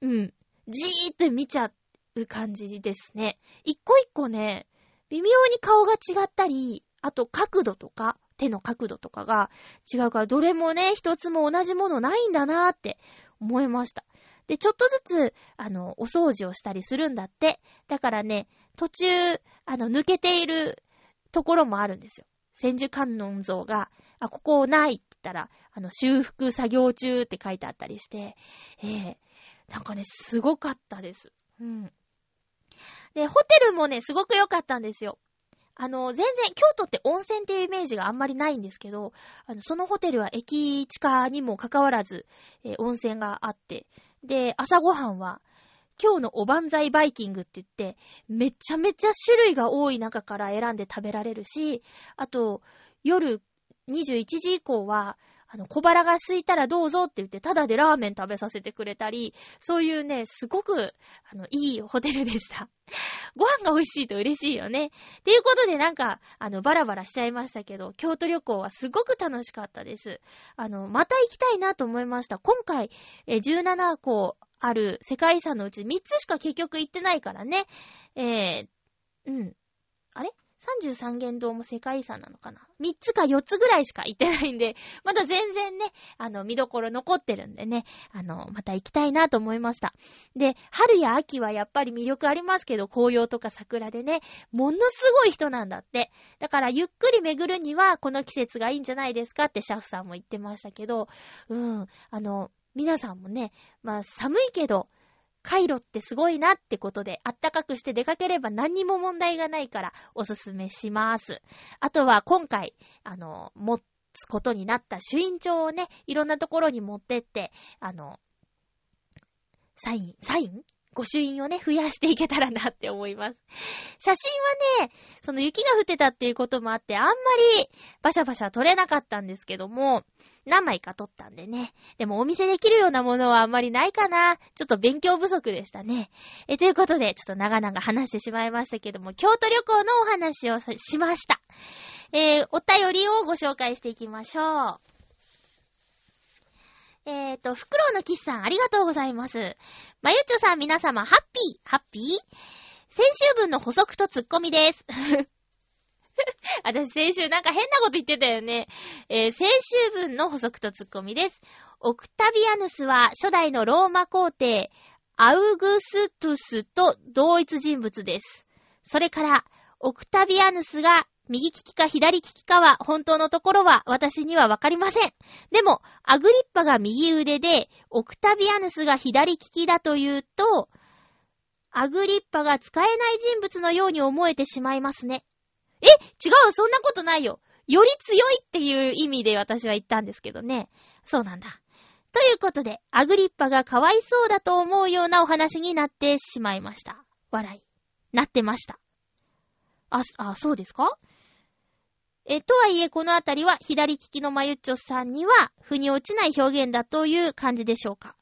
うん、じーっと見ちゃう感じですね。一個一個ね、微妙に顔が違ったり、あと角度とか、手の角度とかが違うから、どれもね、一つも同じものないんだなーって思いました。で、ちょっとずつ、あの、お掃除をしたりするんだって。だからね、途中、あの、抜けているところもあるんですよ。千手観音像が、あ、ここないって言ったら、あの、修復作業中って書いてあったりして、ええー、なんかね、すごかったです。うん。で、ホテルもね、すごく良かったんですよ。あの、全然、京都って温泉っていうイメージがあんまりないんですけど、あの、そのホテルは駅地下にもかかわらず、えー、温泉があって、で、朝ごはんは、今日のおばんざいバイキングって言って、めちゃめちゃ種類が多い中から選んで食べられるし、あと、夜21時以降は、あの、小腹が空いたらどうぞって言って、ただでラーメン食べさせてくれたり、そういうね、すごく、あの、いいホテルでした。ご飯が美味しいと嬉しいよね。っていうことでなんか、あの、バラバラしちゃいましたけど、京都旅行はすごく楽しかったです。あの、また行きたいなと思いました。今回、え17個ある世界遺産のうち3つしか結局行ってないからね。えー、うん。あれ？33元堂も世界遺産なのかな ?3 つか4つぐらいしか行ってないんで、まだ全然ね、あの、見どころ残ってるんでね、あの、また行きたいなと思いました。で、春や秋はやっぱり魅力ありますけど、紅葉とか桜でね、ものすごい人なんだって。だから、ゆっくり巡るには、この季節がいいんじゃないですかってシャフさんも言ってましたけど、うん、あの、皆さんもね、まあ、寒いけど、カイロってすごいなってことで、あったかくして出かければ何にも問題がないからおすすめします。あとは今回、あの、持つことになった朱印帳をね、いろんなところに持ってって、あの、サイン、サイン御朱印をね、増やしていけたらなって思います。写真はね、その雪が降ってたっていうこともあって、あんまりバシャバシャ撮れなかったんですけども、何枚か撮ったんでね。でもお見せできるようなものはあんまりないかな。ちょっと勉強不足でしたね。え、ということで、ちょっと長々話してしまいましたけども、京都旅行のお話をしました。えー、お便りをご紹介していきましょう。えっ、ー、と、フクロウのキスさん、ありがとうございます。まゆちょさん、皆様、ハッピー、ハッピー？先週分の補足とツッコミです。私先週なんか変なこと言ってたよね。えー、先週分の補足とツッコミです。オクタビアヌスは初代のローマ皇帝、アウグストゥスと同一人物です。それから、オクタビアヌスが右利きか左利きかは本当のところは私にはわかりません。でも、アグリッパが右腕で、オクタビアヌスが左利きだというと、アグリッパが使えない人物のように思えてしまいますね。え違うそんなことないよより強いっていう意味で私は言ったんですけどね。そうなんだ。ということで、アグリッパがかわいそうだと思うようなお話になってしまいました。笑い。なってました。あ、あ、そうですか？え、とはいえこのあたりは左利きのマユッチョさんには腑に落ちない表現だという感じでしょうか？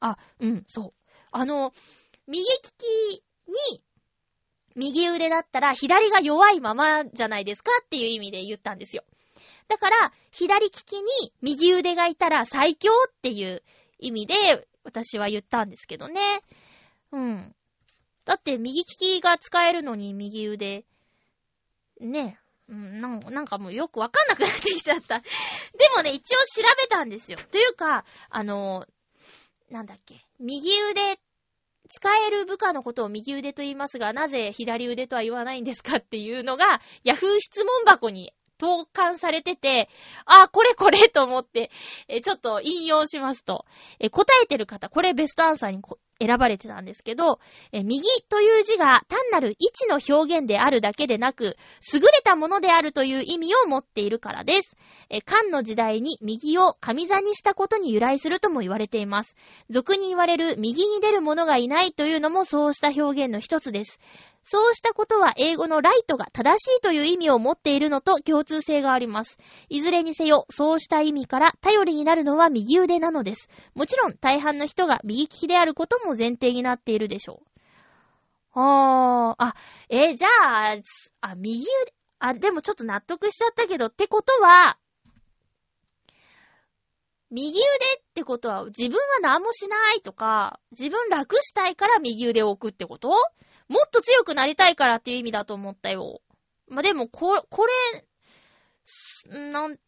あ、うん、そう。あの、右利きに右腕だったら左が弱いままじゃないですかっていう意味で言ったんですよ。だから、左利きに右腕がいたら最強っていう意味で私は言ったんですけどね。うん。だって右利きが使えるのに右腕、ね、うん、なんかもうよくわかんなくなってきちゃった。でもね、一応調べたんですよ。というか、あの、なんだっけ、右腕、使える部下のことを右腕と言いますが、なぜ左腕とは言わないんですかっていうのが、ヤフー質問箱に投函されてて、あ、これこれと思って、えちょっと引用しますと、え答えてる方、これベストアンサーに選ばれてたんですけど、え右という字が単なる位置の表現であるだけでなく、優れたものであるという意味を持っているからです。え漢の時代に右を神座にしたことに由来するとも言われています。俗に言われる右に出る者がいないというのもそうした表現の一つです。そうしたことは英語のライトが正しいという意味を持っているのと共通性があります。いずれにせよ、そうした意味から頼りになるのは右腕なのです。もちろん大半の人が右利きであることも前提になっているでしょう。あー、あ、えじゃあ、あ、右腕、あ、でもちょっと納得しちゃったけど、ってことは、右腕ってことは自分は何もしないとか、自分楽したいから右腕を置くってこと？もっと強くなりたいからっていう意味だと思ったよ。まあ、でも、こ、これ、なん、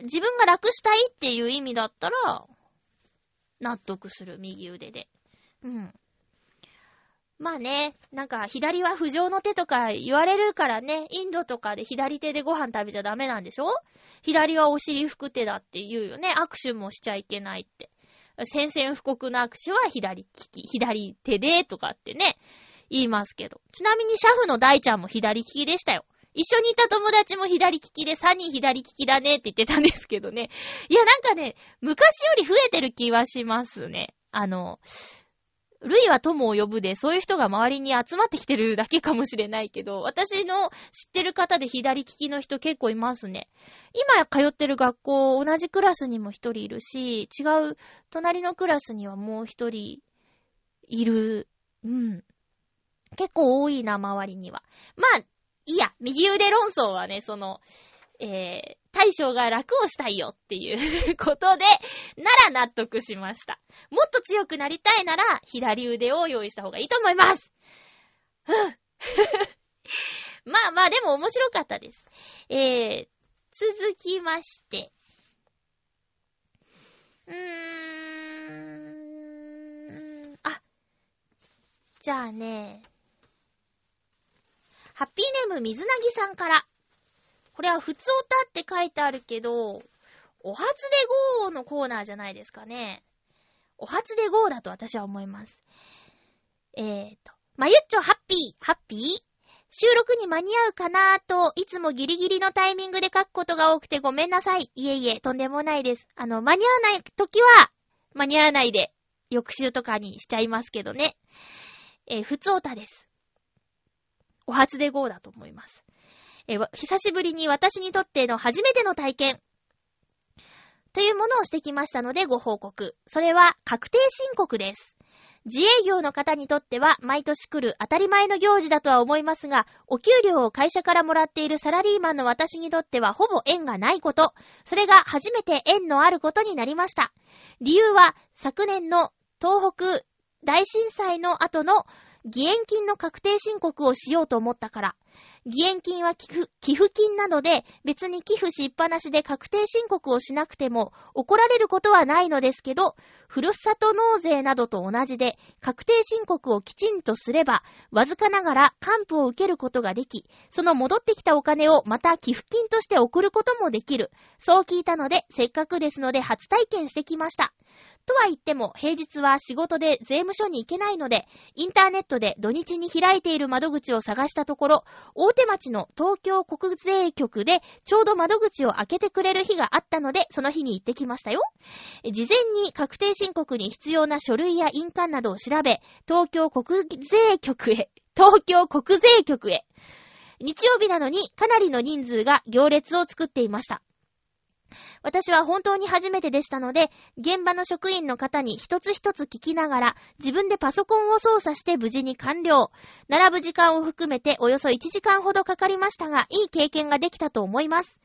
自分が楽したいっていう意味だったら、納得する、右腕で。うん。まあね、なんか左は不浄の手とか言われるからね、インドとかで左手でご飯食べちゃダメなんでしょ？左はお尻拭く手だって言うよね。握手もしちゃいけないって。宣戦布告の握手は左利き、左手でとかってね。言いますけど。ちなみにシャフの大ちゃんも左利きでしたよ。一緒にいた友達も左利きで3人左利きだねって言ってたんですけどね。いや、なんかね、昔より増えてる気はしますね。あの、ルイは友を呼ぶで、そういう人が周りに集まってきてるだけかもしれないけど、私の知ってる方で左利きの人結構いますね。今通ってる学校、同じクラスにも一人いるし、違う隣のクラスにはもう一人いる。うん。結構多いな、周りには。まあ、いいや、右腕論争はね、その、えー、大将が楽をしたいよっていう ことで、なら納得しました。もっと強くなりたいなら、左腕を用意した方がいいと思います。ふん。まあまあ、でも面白かったです。えー、続きまして。うーん。あ、じゃあね、ハッピーネーム水なぎさんから。これは普通歌って書いてあるけど、お初でゴーのコーナーじゃないですかね。お初でゴーだと私は思います。えーと、まゆっちょハッピー、ハッピー？収録に間に合うかなーと、いつもギリギリのタイミングで書くことが多くてごめんなさい。いえいえ、とんでもないです。あの、間に合わない時は、間に合わないで、翌週とかにしちゃいますけどね。えー、普通歌です。お初でゴーだと思います。え久しぶりに私にとっての初めての体験。というものをしてきましたのでご報告。それは確定申告です。自営業の方にとっては毎年来る当たり前の行事だとは思いますが、お給料を会社からもらっているサラリーマンの私にとってはほぼ縁がないこと。それが初めて縁のあることになりました。理由は昨年の東北大震災の後の義援金の確定申告をしようと思ったから。義援金は寄付金などで別に寄付しっぱなしで確定申告をしなくても怒られることはないのですけど、ふるさと納税などと同じで確定申告をきちんとすれば、わずかながら還付を受けることができ、その戻ってきたお金をまた寄付金として送ることもできる。そう聞いたので、せっかくですので初体験してきました。とは言っても、平日は仕事で税務署に行けないので、インターネットで土日に開いている窓口を探したところ、大手町の東京国税局でちょうど窓口を開けてくれる日があったので、その日に行ってきましたよ。事前に確定申告に必要な書類や印鑑などを調べ、東京国税局へ、東京国税局へ。日曜日なのにかなりの人数が行列を作っていました。私は本当に初めてでしたので、現場の職員の方に一つ一つ聞きながら、自分でパソコンを操作して無事に完了。並ぶ時間を含めておよそ1時間ほどかかりましたが、いい経験ができたと思います。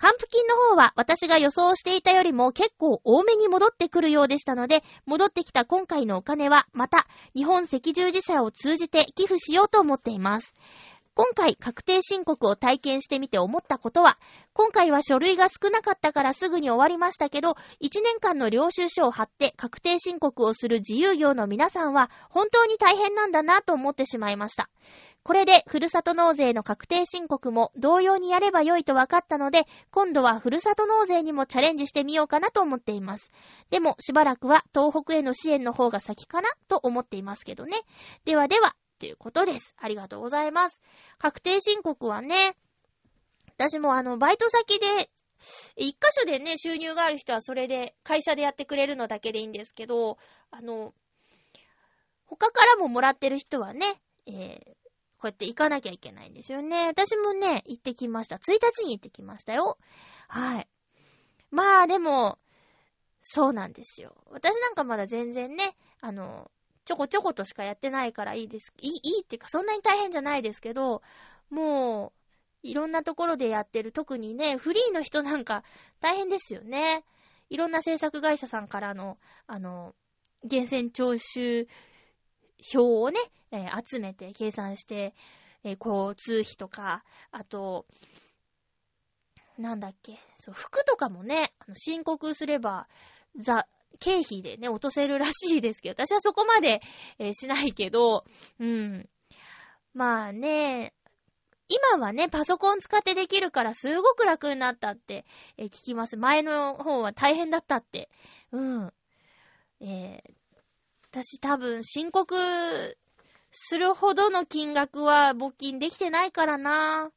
還付金の方は私が予想していたよりも結構多めに戻ってくるようでしたので、戻ってきた今回のお金はまた日本赤十字社を通じて寄付しようと思っています。今回確定申告を体験してみて思ったことは、今回は書類が少なかったからすぐに終わりましたけど、1年間の領収書を貼って確定申告をする自由業の皆さんは本当に大変なんだなと思ってしまいました。これで、ふるさと納税の確定申告も同様にやればよいと分かったので、今度はふるさと納税にもチャレンジしてみようかなと思っています。でも、しばらくは東北への支援の方が先かなと思っていますけどね。ではでは、ということです。ありがとうございます。確定申告はね、私もあの、バイト先で、一箇所でね、収入がある人はそれで、会社でやってくれるのだけでいいんですけど、あの、他からももらってる人はね、えー、こうやって行かなきゃいけないんですよね。私もね、行ってきました。1日に行ってきましたよ。はい。まあでも、そうなんですよ。私なんかまだ全然ね、あの、ちょこちょことしかやってないからいいです。いい、いいっていうかそんなに大変じゃないですけど、もう、いろんなところでやってる、特にね、フリーの人なんか大変ですよね。いろんな制作会社さんからの、あの、厳選徴収表をね、えー、集めて計算して、えー、交通費とか、あと、なんだっけ、そう、服とかもね、あの申告すれば、ざ、経費でね、落とせるらしいですけど、私はそこまで、えー、しないけど、うん。まあね、今はね、パソコン使ってできるからすごく楽になったって、えー、聞きます。前の方は大変だったって。うん。えー、私多分申告するほどの金額は募金できてないからな。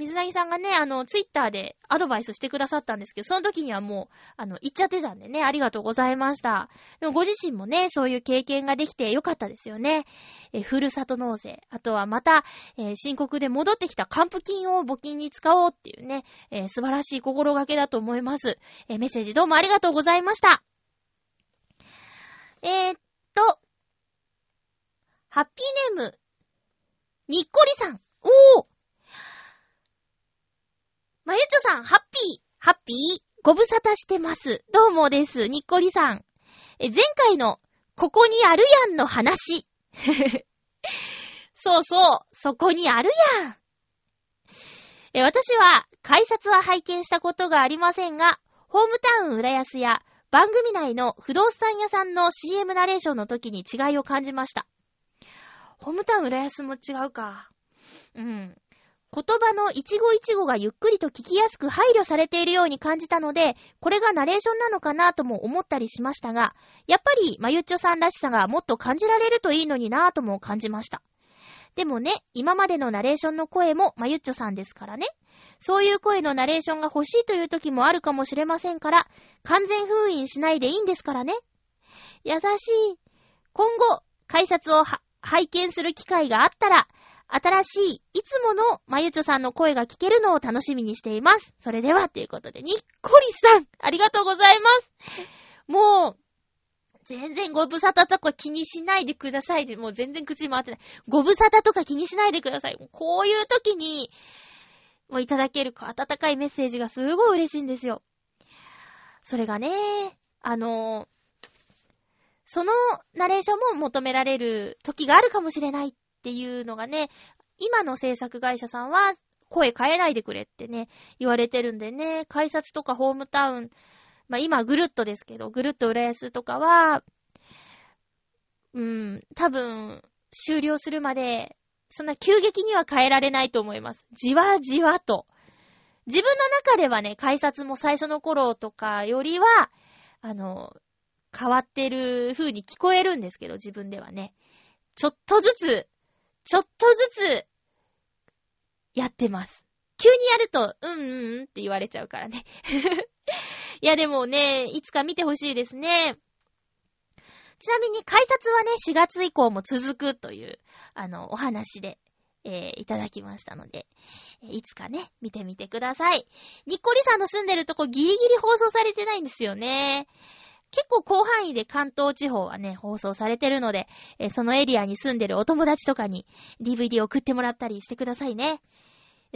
水なぎさんがね、あの、ツイッターでアドバイスしてくださったんですけど、その時にはもう、あの、言っちゃってたんでね、ありがとうございました。でもご自身もね、そういう経験ができてよかったですよね。え、ふるさと納税。あとはまた、えー、申告で戻ってきた還付金を募金に使おうっていうね、えー、素晴らしい心がけだと思います。えー、メッセージどうもありがとうございました。えー、っと、ハッピーネーム、にっこりさん。おーまゆちょさん、ハッピー、ハッピー、ご無沙汰してます。どうもです、にっこりさん。え、前回の、ここにあるやんの話。そうそう、そこにあるやん。え、私は、改札は拝見したことがありませんが、ホームタウン浦安や番組内の不動産屋さんの CM ナレーションの時に違いを感じました。ホームタウン浦安も違うか。うん。言葉の一語一語がゆっくりと聞きやすく配慮されているように感じたので、これがナレーションなのかなとも思ったりしましたが、やっぱりまゆっちょさんらしさがもっと感じられるといいのになぁとも感じました。でもね、今までのナレーションの声もまゆっちょさんですからね。そういう声のナレーションが欲しいという時もあるかもしれませんから、完全封印しないでいいんですからね。優しい。今後、改札を拝見する機会があったら、新しい、いつものまゆちょさんの声が聞けるのを楽しみにしています。それでは、ということで、にっこりさん、ありがとうございます。もう、全然ご無沙汰とか気にしないでください、もう全然口回ってない。ご無沙汰とか気にしないでください。こういう時に、もういただける温かいメッセージがすごい嬉しいんですよ。それがね、あのそのナレーションも求められる時があるかもしれないっていうのがね、今の制作会社さんは声変えないでくれってね、言われてるんでね、改札とかホームタウン、まあ今ぐるっとですけど、ぐるっと浦安とかは、うん、多分、終了するまで、そんな急激には変えられないと思います。じわじわと。自分の中ではね、改札も最初の頃とかよりは、あの、変わってる風に聞こえるんですけど、自分ではね。ちょっとずつちょっとずつ、やってます。急にやると、うんうんって言われちゃうからね。いやでもね、いつか見てほしいですね。ちなみに改札はね、4月以降も続くという、あの、お話で、えー、いただきましたので、いつかね、見てみてください。ニッコリさんの住んでるとこギリギリ放送されてないんですよね。結構広範囲で関東地方はね、放送されてるので、えー、そのエリアに住んでるお友達とかに DVD 送ってもらったりしてくださいね。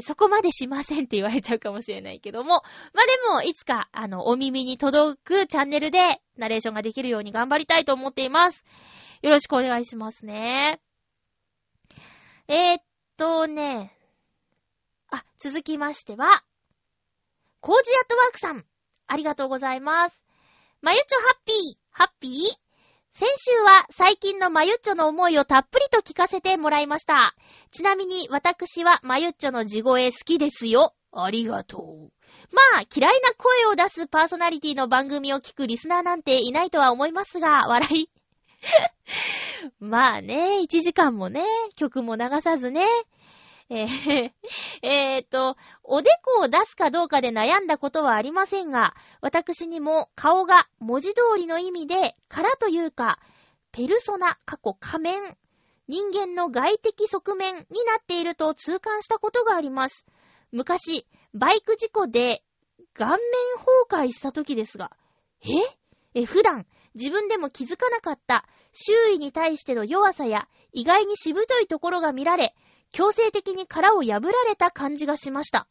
そこまでしませんって言われちゃうかもしれないけども、まあ、でも、いつか、あの、お耳に届くチャンネルでナレーションができるように頑張りたいと思っています。よろしくお願いしますね。えー、っとね、あ、続きましては、コージアットワークさん、ありがとうございます。まゆちょハッピー、ハッピー？先週は最近のまゆっちょの思いをたっぷりと聞かせてもらいました。ちなみに私はまゆっちょの地声好きですよ。ありがとう。まあ、嫌いな声を出すパーソナリティの番組を聞くリスナーなんていないとは思いますが、笑い。まあね、1時間もね、曲も流さずね、えー、えーと、おでこを出すかどうかで悩んだことはありませんが、私にも顔が文字通りの意味で、からというか、ペルソナ、過去仮面、人間の外的側面になっていると痛感したことがあります。昔、バイク事故で顔面崩壊した時ですが、え？え、普段自分でも気づかなかった周囲に対しての弱さや意外にしぶといところが見られ、強制的に殻を破られた感じがしました。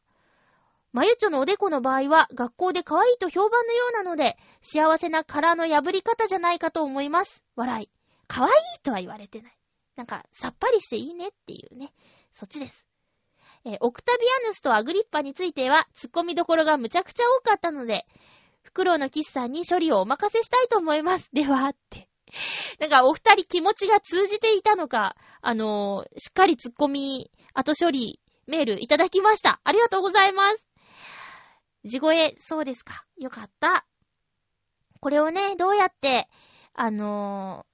まゆちょのおでこの場合は学校で可愛いと評判のようなので、幸せな殻の破り方じゃないかと思います。笑い。可愛いとは言われてない。なんか、さっぱりしていいねっていうね。そっちです。えー、オクタビアヌスとアグリッパについては、突っ込みどころがむちゃくちゃ多かったので、フクロウのキスさんに処理をお任せしたいと思います。では、って。なんかお二人気持ちが通じていたのか、あのー、しっかり突っ込み、後処理、メールいただきました。ありがとうございます。地声、そうですか。よかった。これをね、どうやって、あの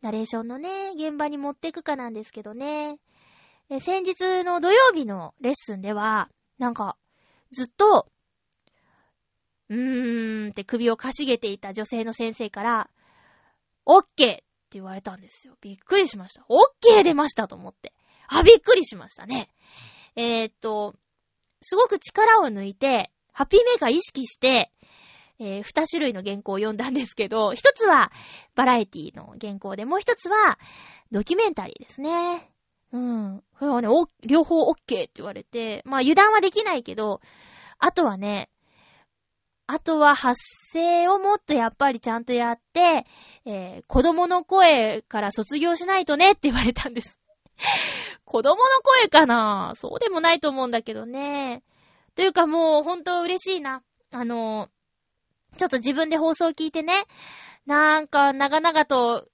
ー、ナレーションのね、現場に持っていくかなんですけどね。え先日の土曜日のレッスンでは、なんか、ずっと、うーんって首をかしげていた女性の先生から、オッケーって言われたんですよ。びっくりしました。オッケー出ましたと思って。あ、びっくりしましたね。えー、っと、すごく力を抜いて、ハッピーメーカー意識して、えー、二種類の原稿を読んだんですけど、一つはバラエティの原稿で、もう一つはドキュメンタリーですね。うん。これはね、両方 OK って言われて、まあ油断はできないけど、あとはね、あとは発声をもっとやっぱりちゃんとやって、えー、子供の声から卒業しないとねって言われたんです。子供の声かな？そうでもないと思うんだけどね。というかもう本当嬉しいな。あの、ちょっと自分で放送聞いてね、なんか長々と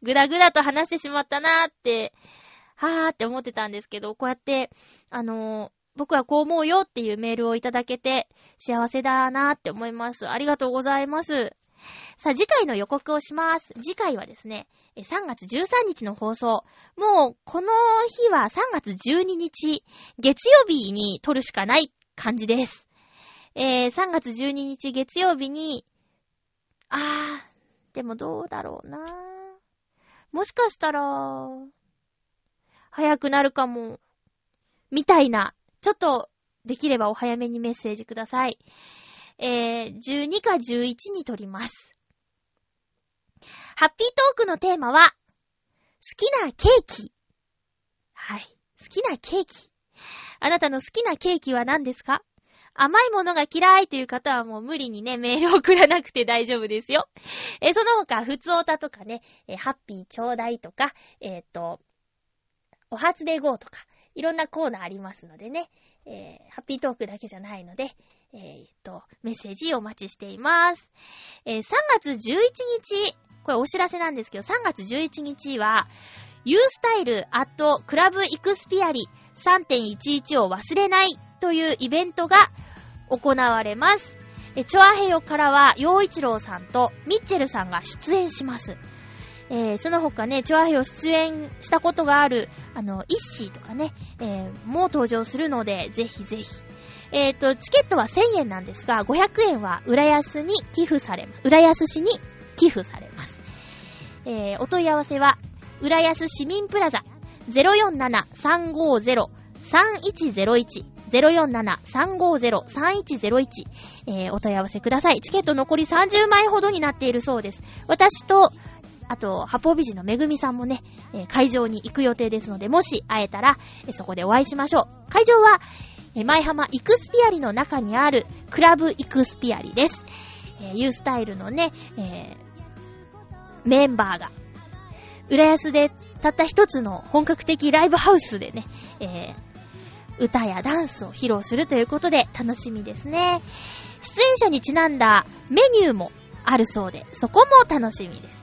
ぐだぐだと話してしまったなーって、はーって思ってたんですけど、こうやって、あの僕はこう思うよっていうメールをいただけて幸せだなって思います。ありがとうございます。さあ、次回の予告をします。次回はですね、3月13日の放送。もう、この日は3月12日、月曜日に撮るしかない感じです。えー、3月12日月曜日に、あー、でもどうだろうなもしかしたら、早くなるかも、みたいな、ちょっと、できればお早めにメッセージください。えー、12か11に撮ります。ハッピートークのテーマは、好きなケーキ。はい。好きなケーキ。あなたの好きなケーキは何ですか？甘いものが嫌いという方はもう無理にね、メールを送らなくて大丈夫ですよ。えその他、普通歌とかね、えハッピーちょうだいとか、えっ、と、お初で GO とか、いろんなコーナーありますのでね、えー、ハッピートークだけじゃないので、えー、と、メッセージお待ちしています。えー、3月11日、これお知らせなんですけど、3月11日は、ユースタイルアットクラブイクスピアリ3.11を忘れないというイベントが行われます。え、チョアヘヨからは、洋一郎さんとミッチェルさんが出演します。えー、その他ね、チョアヘヨ出演したことがある、あの、イッシーとかね、えー、もう登場するので、ぜひぜひ。えっ、ー、と、チケットは1000円なんですが、500円は浦安に寄付されます。浦安市に寄付されます。えー、お問い合わせは、浦安市民プラザ047-350-3101 047-350-3101、えー、お問い合わせください。チケット残り30枚ほどになっているそうです。私と、あと、八方美人のめぐみさんもね、え、会場に行く予定ですので、もし会えたら、え、そこでお会いしましょう。会場は、えー、前浜イクスピアリの中にある、クラブイクスピアリです。えー、ユースタイルのね、えー、メンバーが、浦安でたった一つの本格的ライブハウスでね、えー、歌やダンスを披露するということで楽しみですね。出演者にちなんだメニューもあるそうで、そこも楽しみです。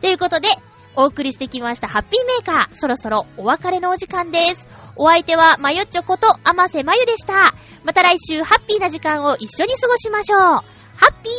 ということで、お送りしてきましたハッピーメーカー、そろそろお別れのお時間です。お相手はまゆっちょことあませまゆでした。また来週ハッピーな時間を一緒に過ごしましょう。ハッピー